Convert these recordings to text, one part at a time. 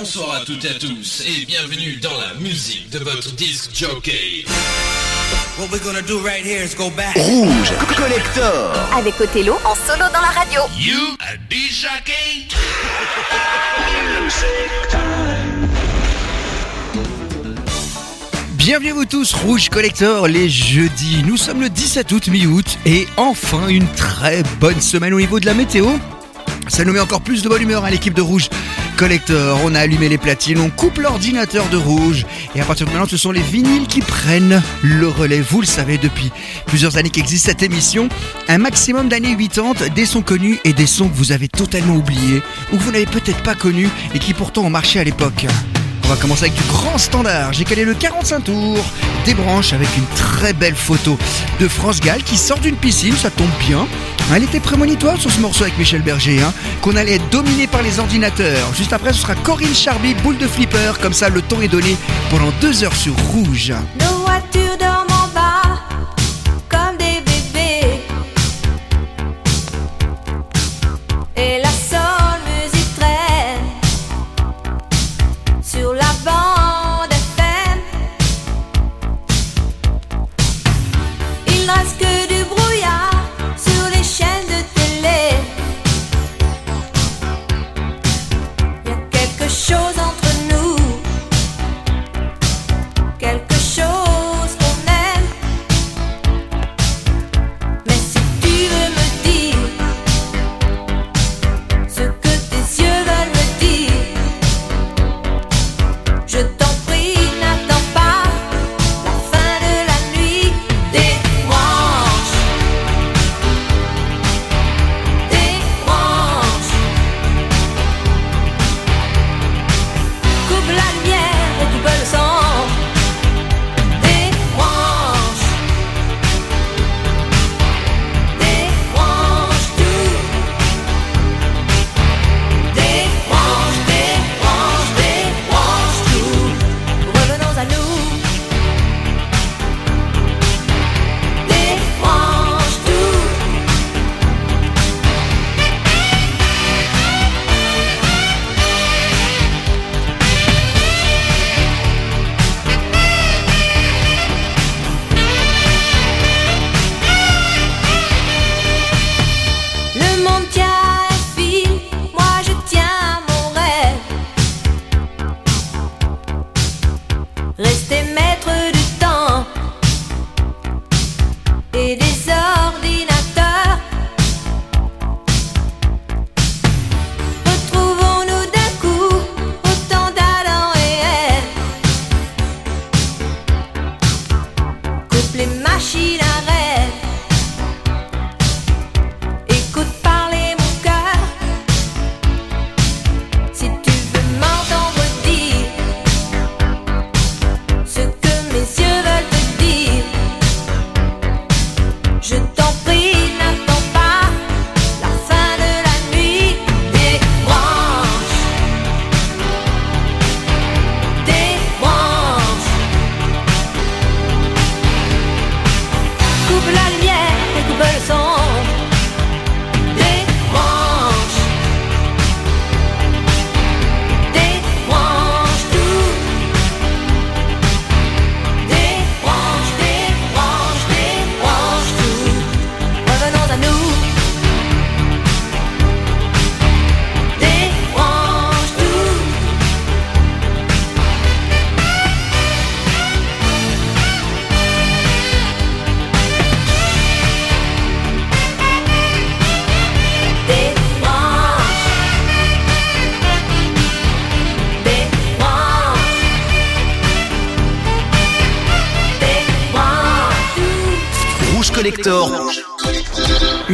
bonsoir à toutes et à tous et bienvenue dans la musique de votre disc jockey. What we're gonna do right here is go back. Rouge Collector. Avec Othello en solo dans la radio. You a disc jockey? Bienvenue à vous tous, Rouge Collector, les jeudis. Nous sommes le 17 août, mi-août, et enfin une très bonne semaine au niveau de la météo. Ça nous met encore plus de bonne humeur à l'équipe de Rouge Collector. On a allumé les platines, on coupe l'ordinateur de Rouge. Et à partir de maintenant, ce sont les vinyles qui prennent le relais. Vous le savez, depuis plusieurs années qu'existe cette émission. Un maximum d'années 80, des sons connus et des sons que vous avez totalement oubliés, ou que vous n'avez peut-être pas connus, et qui pourtant ont marché à l'époque. On va commencer avec du grand standard. J'ai calé le 45 tours des branches avec une très belle photo de France Gall qui sort d'une piscine, ça tombe bien. Elle était prémonitoire sur ce morceau avec Michel Berger, hein, qu'on allait être dominé par les ordinateurs. Juste après, ce sera Corinne Charby, boule de flipper, comme ça le ton est donné pendant deux heures sur Rouge.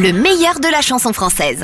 Le meilleur de la chanson française.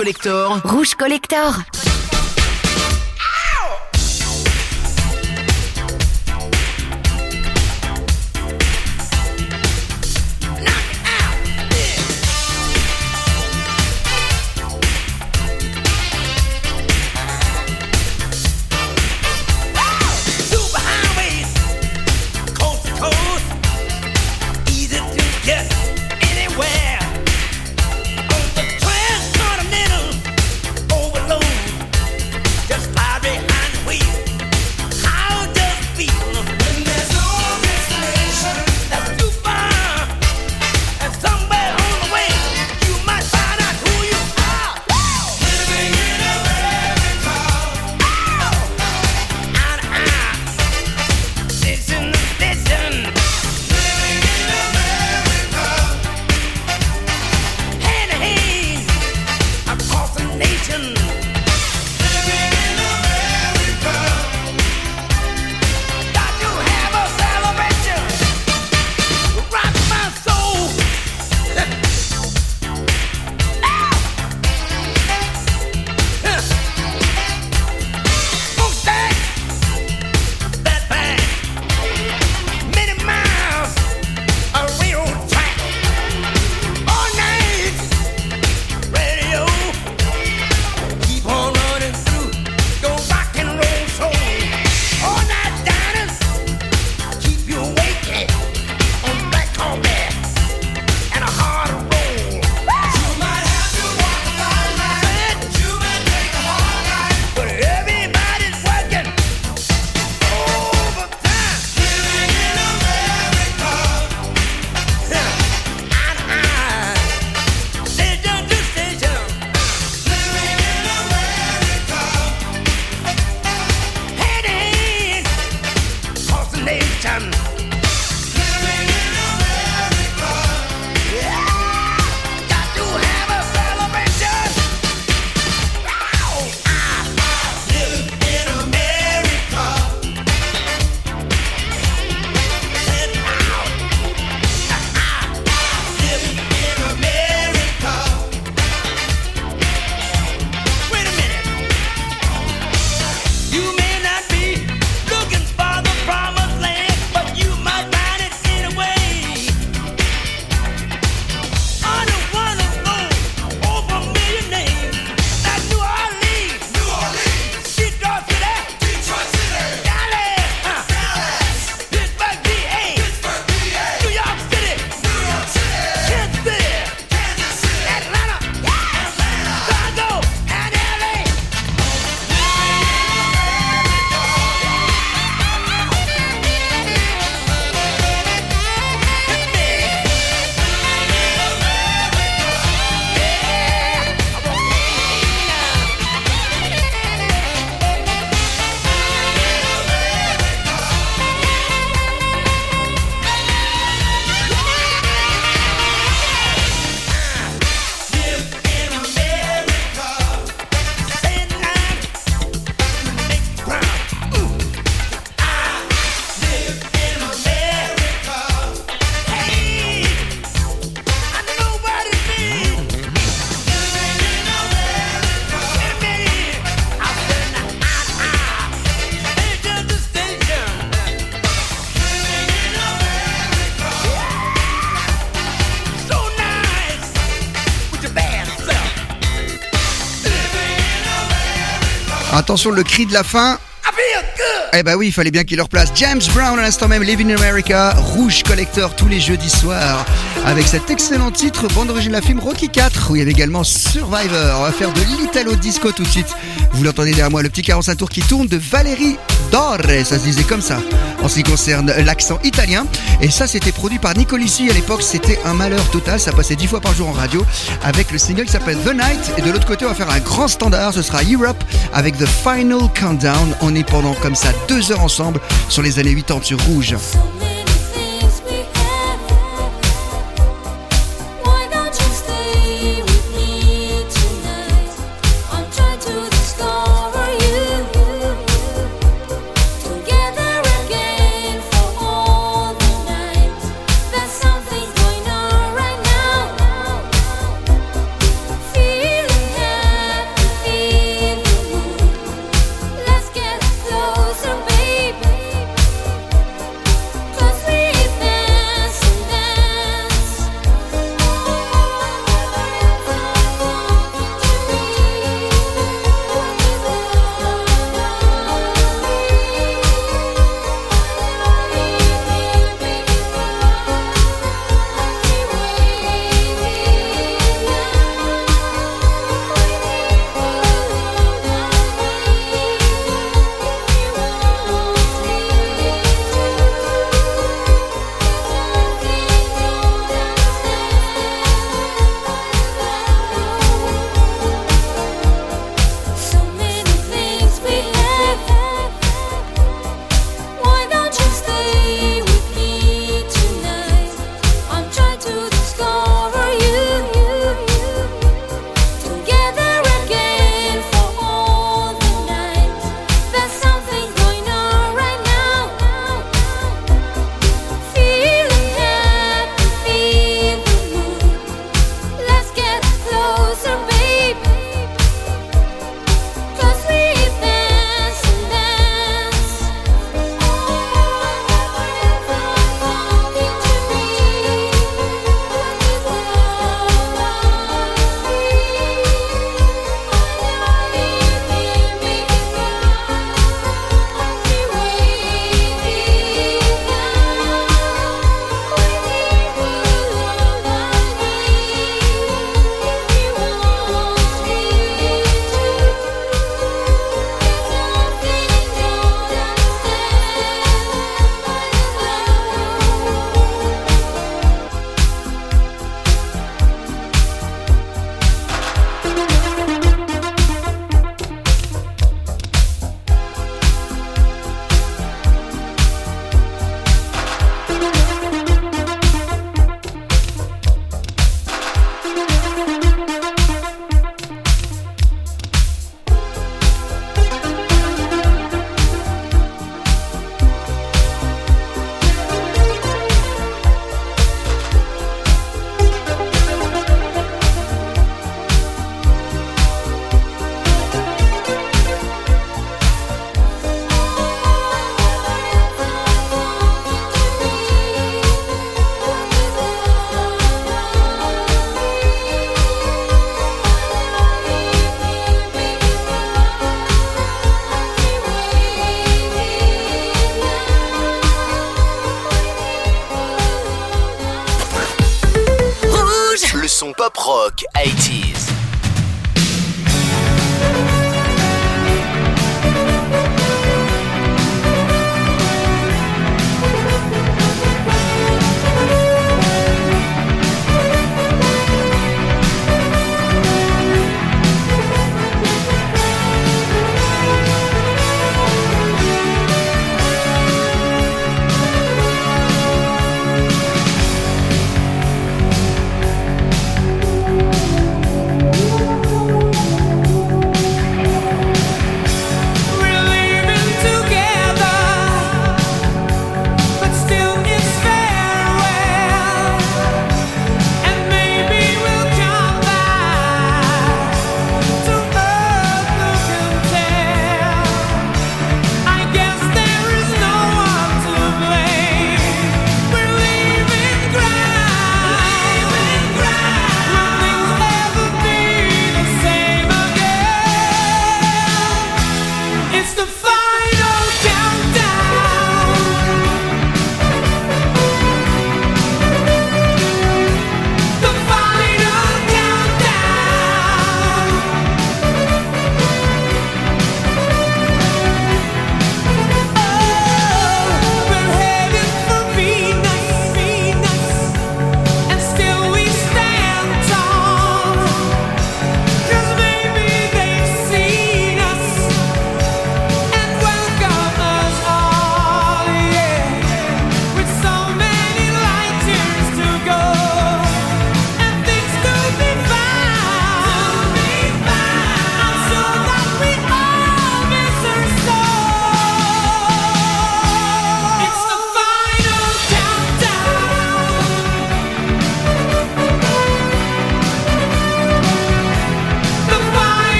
Collector, Rouge Collector. Attention, le cri de la fin. Eh bah oui, il fallait bien qu'il leur place. James Brown à l'instant même, Living in America, Rouge Collector tous les jeudis soirs. Avec cet excellent titre, bande d'origine de la film Rocky 4, où il y avait également Survivor. On va faire de l'Italo Disco tout de suite. Vous l'entendez derrière moi, le petit 45 tours qui tourne de Valérie Dorre, ça se disait comme ça. En ce qui concerne l'accent italien. Et ça, c'était produit par Nicolici à l'époque. C'était un malheur total. Ça passait 10 fois par jour en radio avec le single qui s'appelle The Night. Et de l'autre côté, on va faire un grand standard. Ce sera Europe avec The Final Countdown. On est pendant comme ça deux heures ensemble sur les années 80 sur Rouge.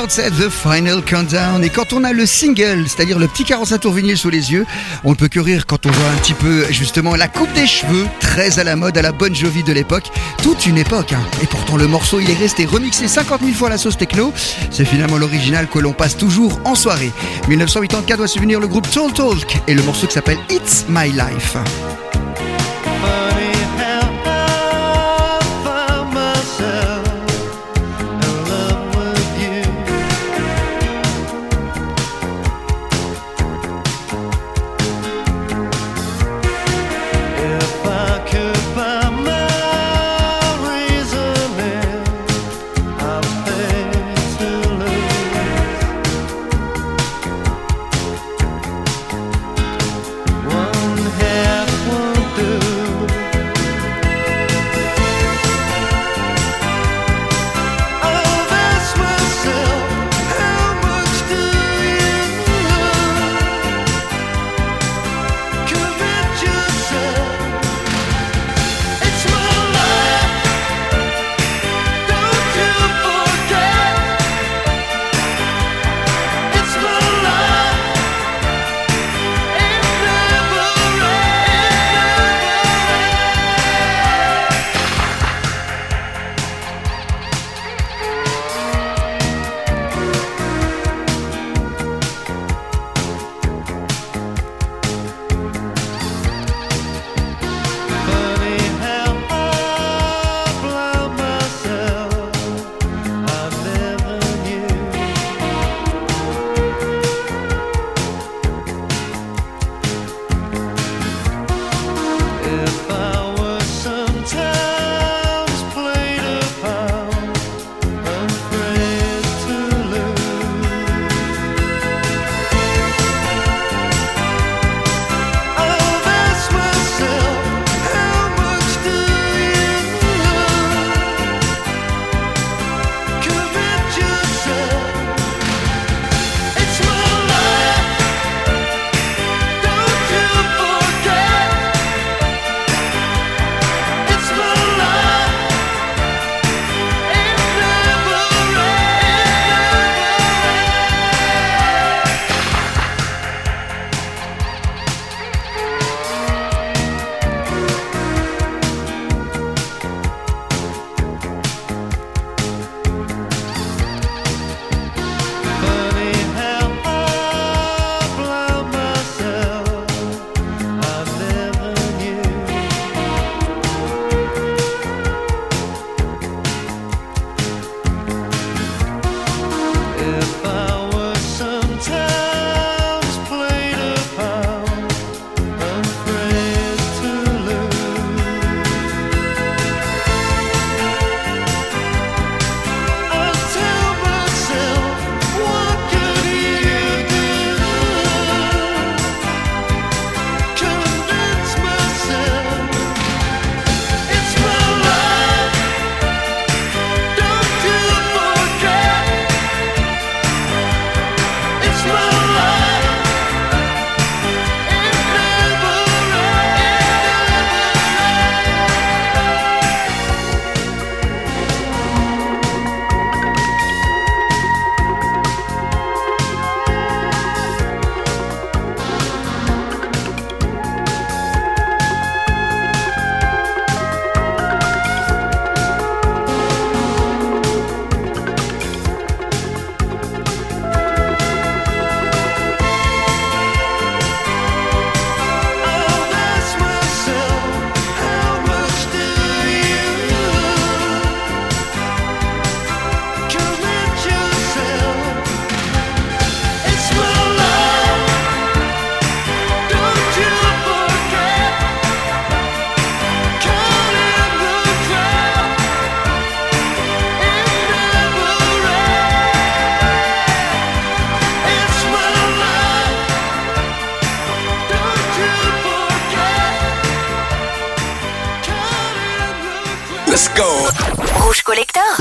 1987, The Final Countdown. Et quand on a le single, c'est-à-dire le petit 45 tours vinyle sous les yeux, on ne peut que rire quand on voit un petit peu justement la coupe des cheveux, très à la mode, à la bonne Jovi de l'époque. Toute une époque. hein. Et pourtant le morceau, il est resté remixé 50 000 fois à la sauce techno. C'est finalement l'original que l'on passe toujours en soirée. 1984 doit souvenir le groupe Tall Talk et le morceau qui s'appelle It's My Life.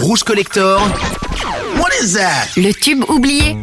Rouge Collector. What is that? le tube oublié.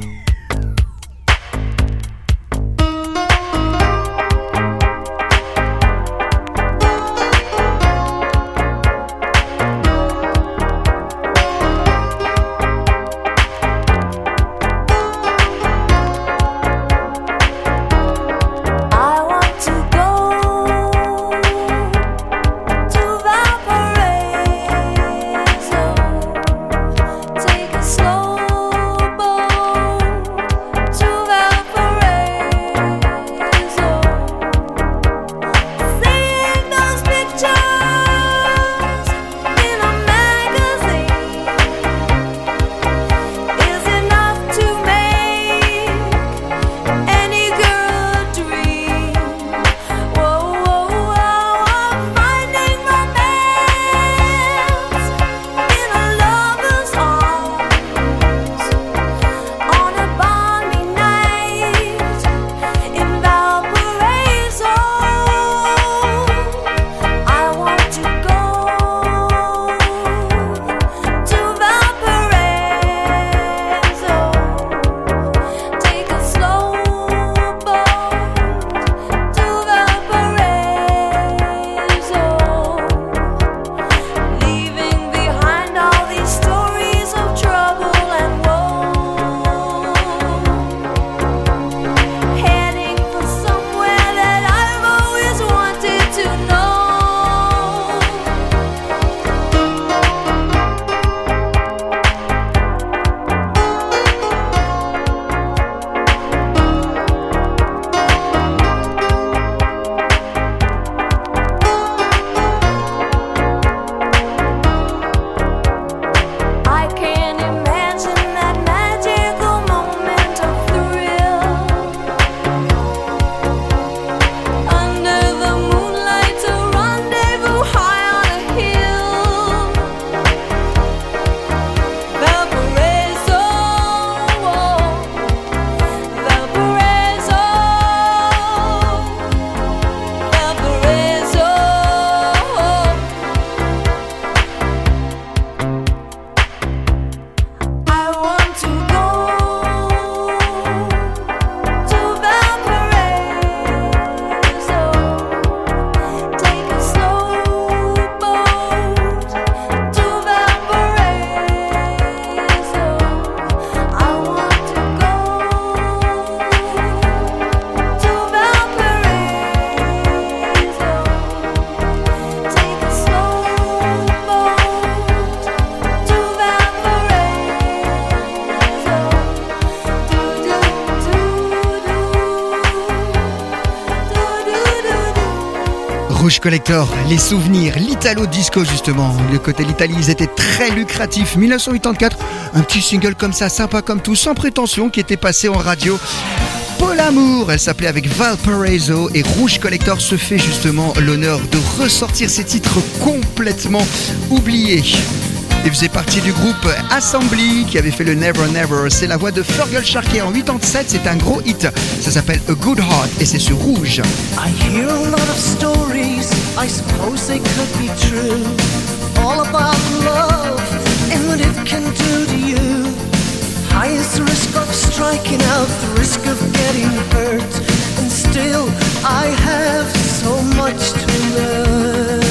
Les souvenirs, l'Italo Disco justement. Le côté l'Italie, ils étaient très lucratifs. 1984, un petit single comme ça, sympa comme tout, sans prétention, qui était passé en radio. Paul Amour, elle s'appelait avec Valparaiso et Rouge Collector se fait justement l'honneur de ressortir ces titres complètement oubliés. Il faisait partie du groupe Assembly qui avait fait le Never Never. C'est la voix de Fergal Sharkey en 87. C'est un gros hit. Ça s'appelle A Good Heart et c'est sur Rouge. I hear a lot of stories. I suppose they could be true. All about love and what it can do to you. High is the risk of striking out, the risk of getting hurt. And still, I have so much to learn.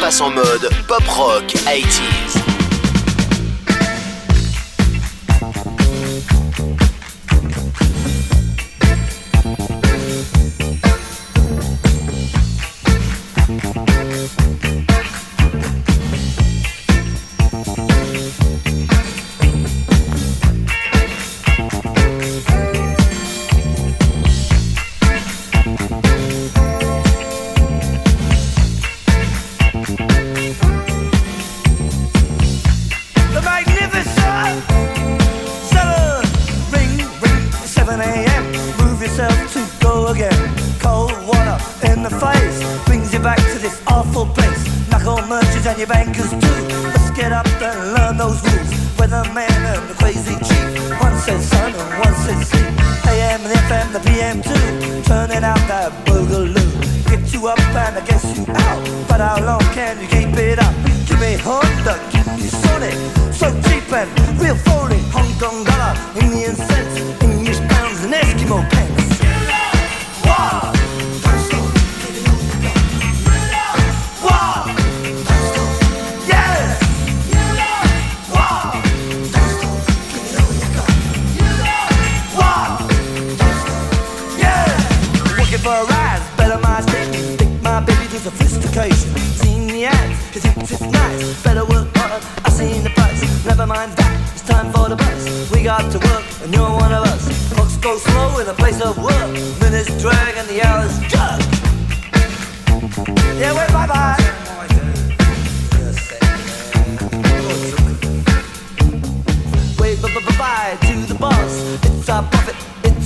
passe en mode pop rock 80s.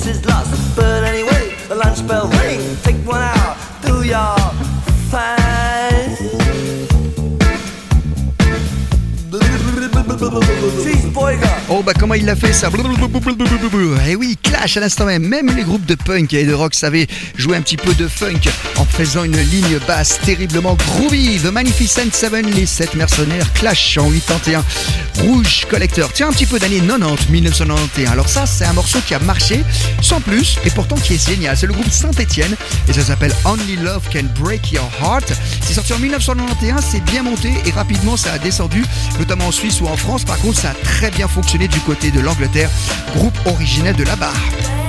It's his loss. But anyway, the lunch bell ring. Take one hour, do your fine. Cheeseburger. Oh bah comment il l'a fait ça? Et oui, À l'instant même, même les groupes de punk et de rock savaient jouer un petit peu de funk en faisant une ligne basse terriblement groovy. The Magnificent Seven, les 7 mercenaires Clash en 81. Rouge Collector, tiens un petit peu d'année 90, 1991. Alors ça c'est un morceau qui a marché sans plus et pourtant qui est génial. C'est le groupe Saint-Etienne et ça s'appelle Only Love Can Break Your Heart. C'est sorti en 1991, c'est bien monté et rapidement ça a descendu, notamment en Suisse ou en France. Par contre ça a très bien fonctionné du côté de l'Angleterre, groupe originel de là-bas. Hey.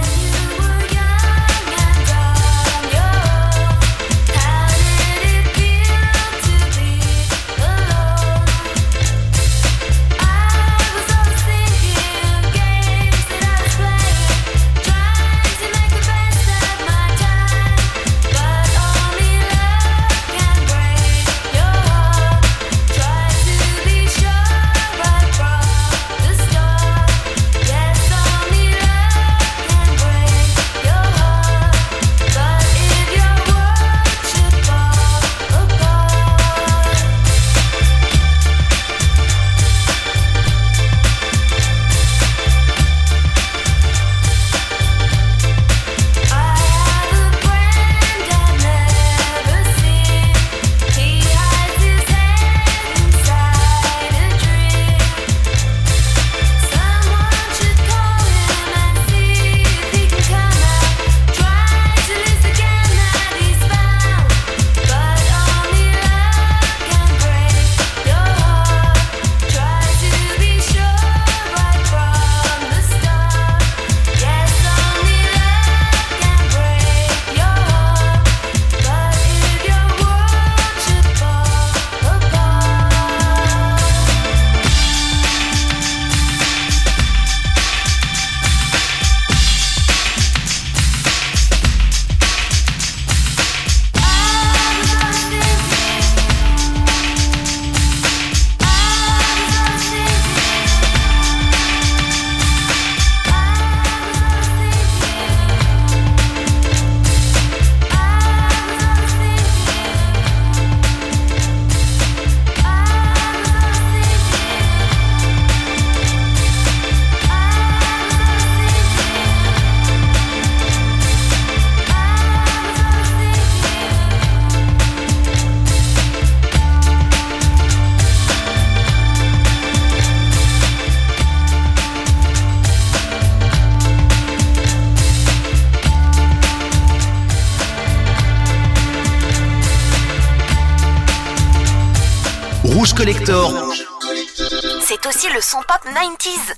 90s.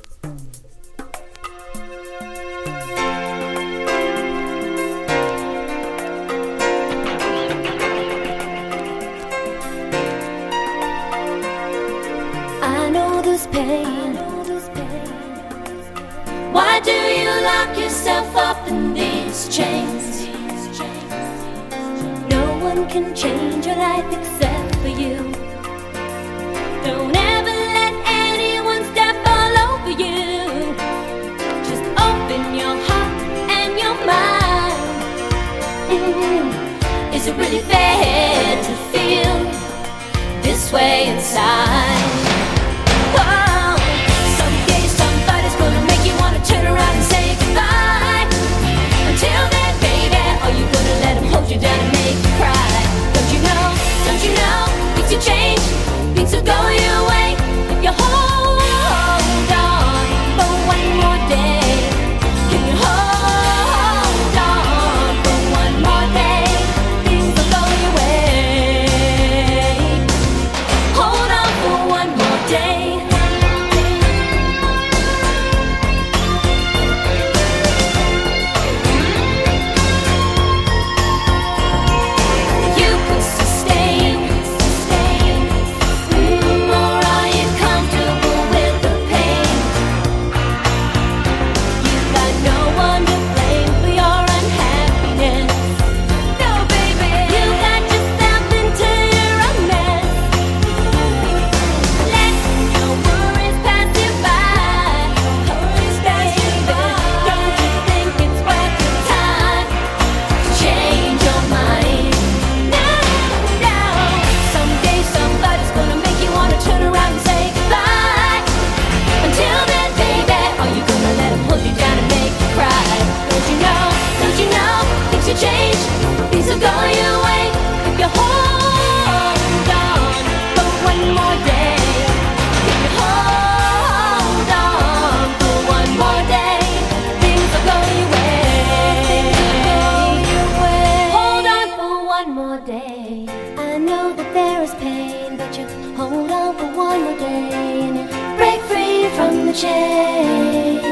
day. I know that there is pain, but you hold on for one more day and you break free from the chains.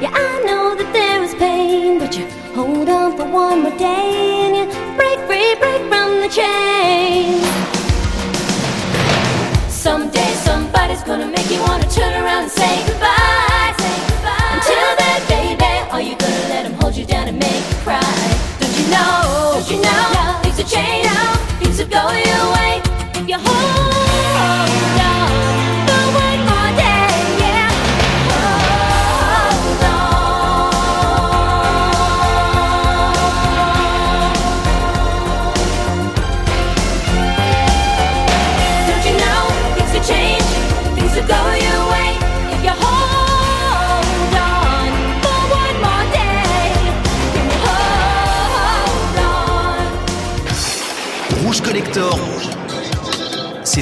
Yeah, I know that there is pain, but you hold on for one more day and you break free, break from the chains. Someday somebody's gonna make you wanna turn around and say goodbye. Say goodbye. Until then, baby, are you gonna let them hold you down and make you cry? Don't you know? chain out, things are going away. If you hold on.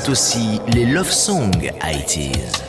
aussi les love songs 80s.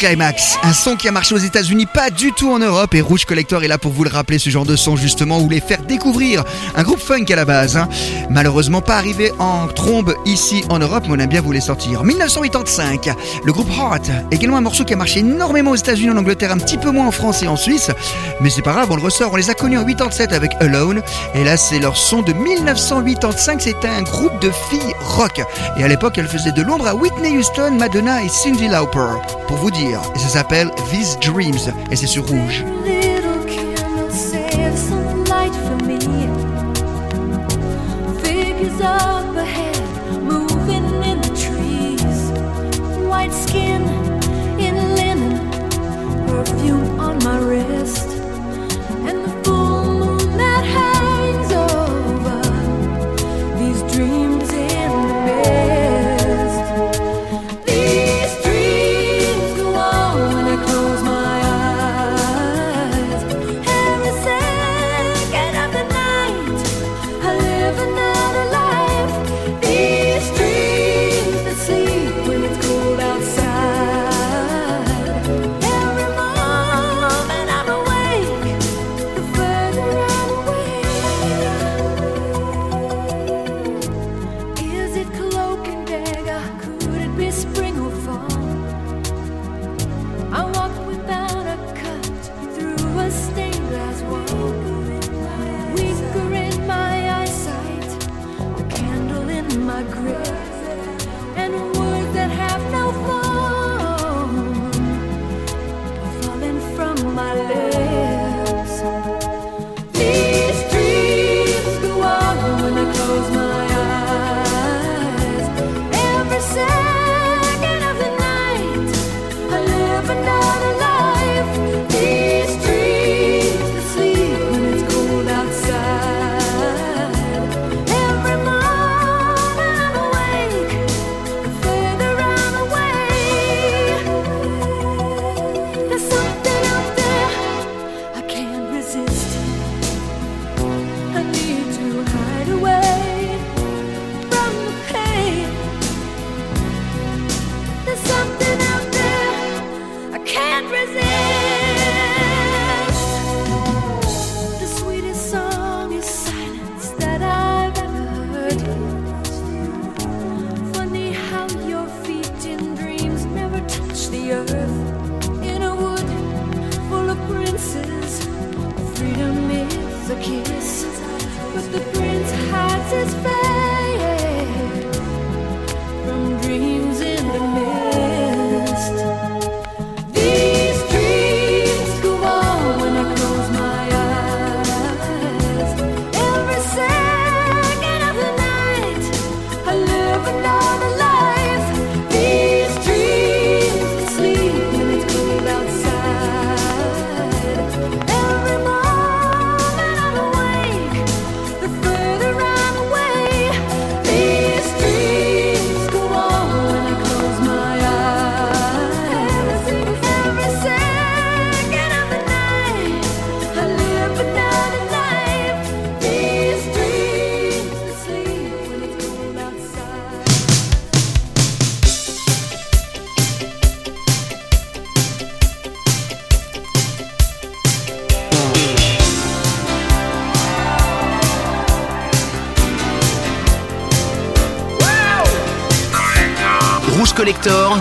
Climax, un son qui a marché aux États-Unis, pas du tout en Europe. Et Rouge Collector est là pour vous le rappeler, ce genre de son justement, ou les faire découvrir. Un groupe funk à la base. hein. Malheureusement pas arrivé en trombe ici en Europe, mais on aime bien vous les sortir. 1985, le groupe Heart, également un morceau qui a marché énormément aux États-Unis, en Angleterre, un petit peu moins en France et en Suisse. Mais c'est pas grave, on le ressort. On les a connus en 87 avec Alone. Et là, c'est leur son de 1985. C'était un groupe de filles rock. Et à l'époque, elles faisaient de l'ombre à Whitney Houston, Madonna et Cyndi Lauper. Pour vous dire. Et ça s'appelle These Dreams. Et c'est sur Rouge.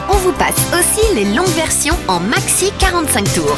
On vous passe aussi les longues versions en maxi 45 tours.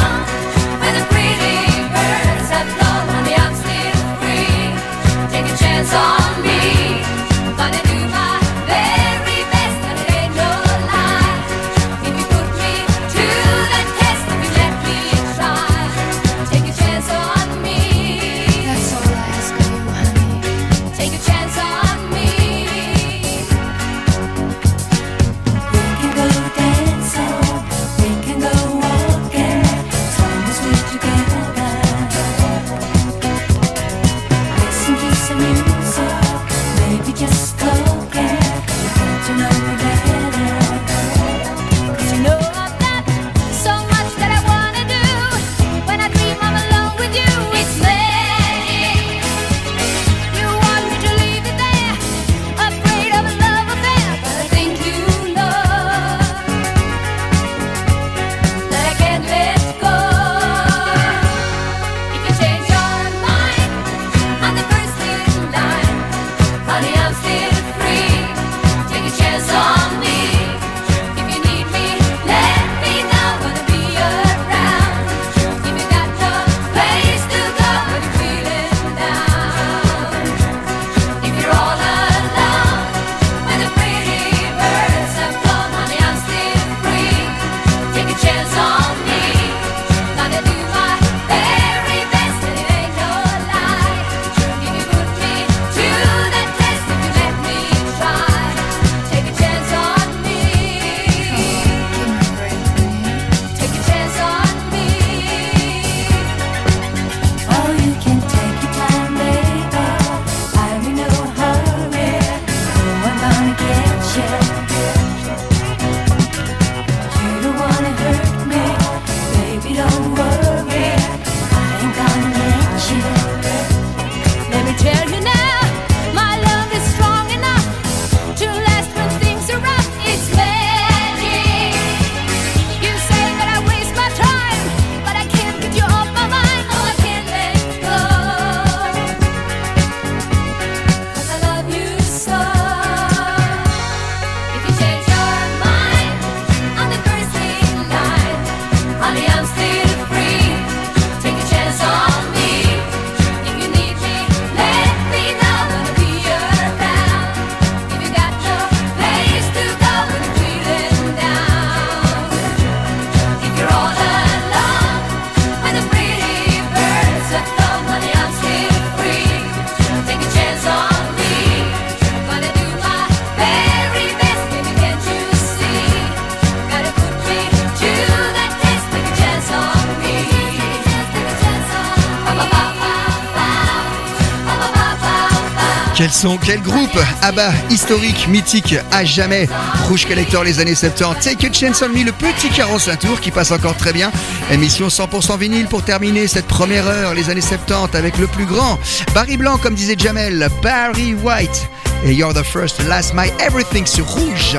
zombie quel son, quel groupe bah, historique, mythique, à jamais? Rouge Collector les années 70. Take a chance on me, le petit 45 tours qui passe encore très bien. Émission 100% vinyle pour terminer cette première heure, les années 70 avec le plus grand. Barry Blanc, comme disait Jamel, Barry White. Et You're the First, Last, My Everything sur Rouge.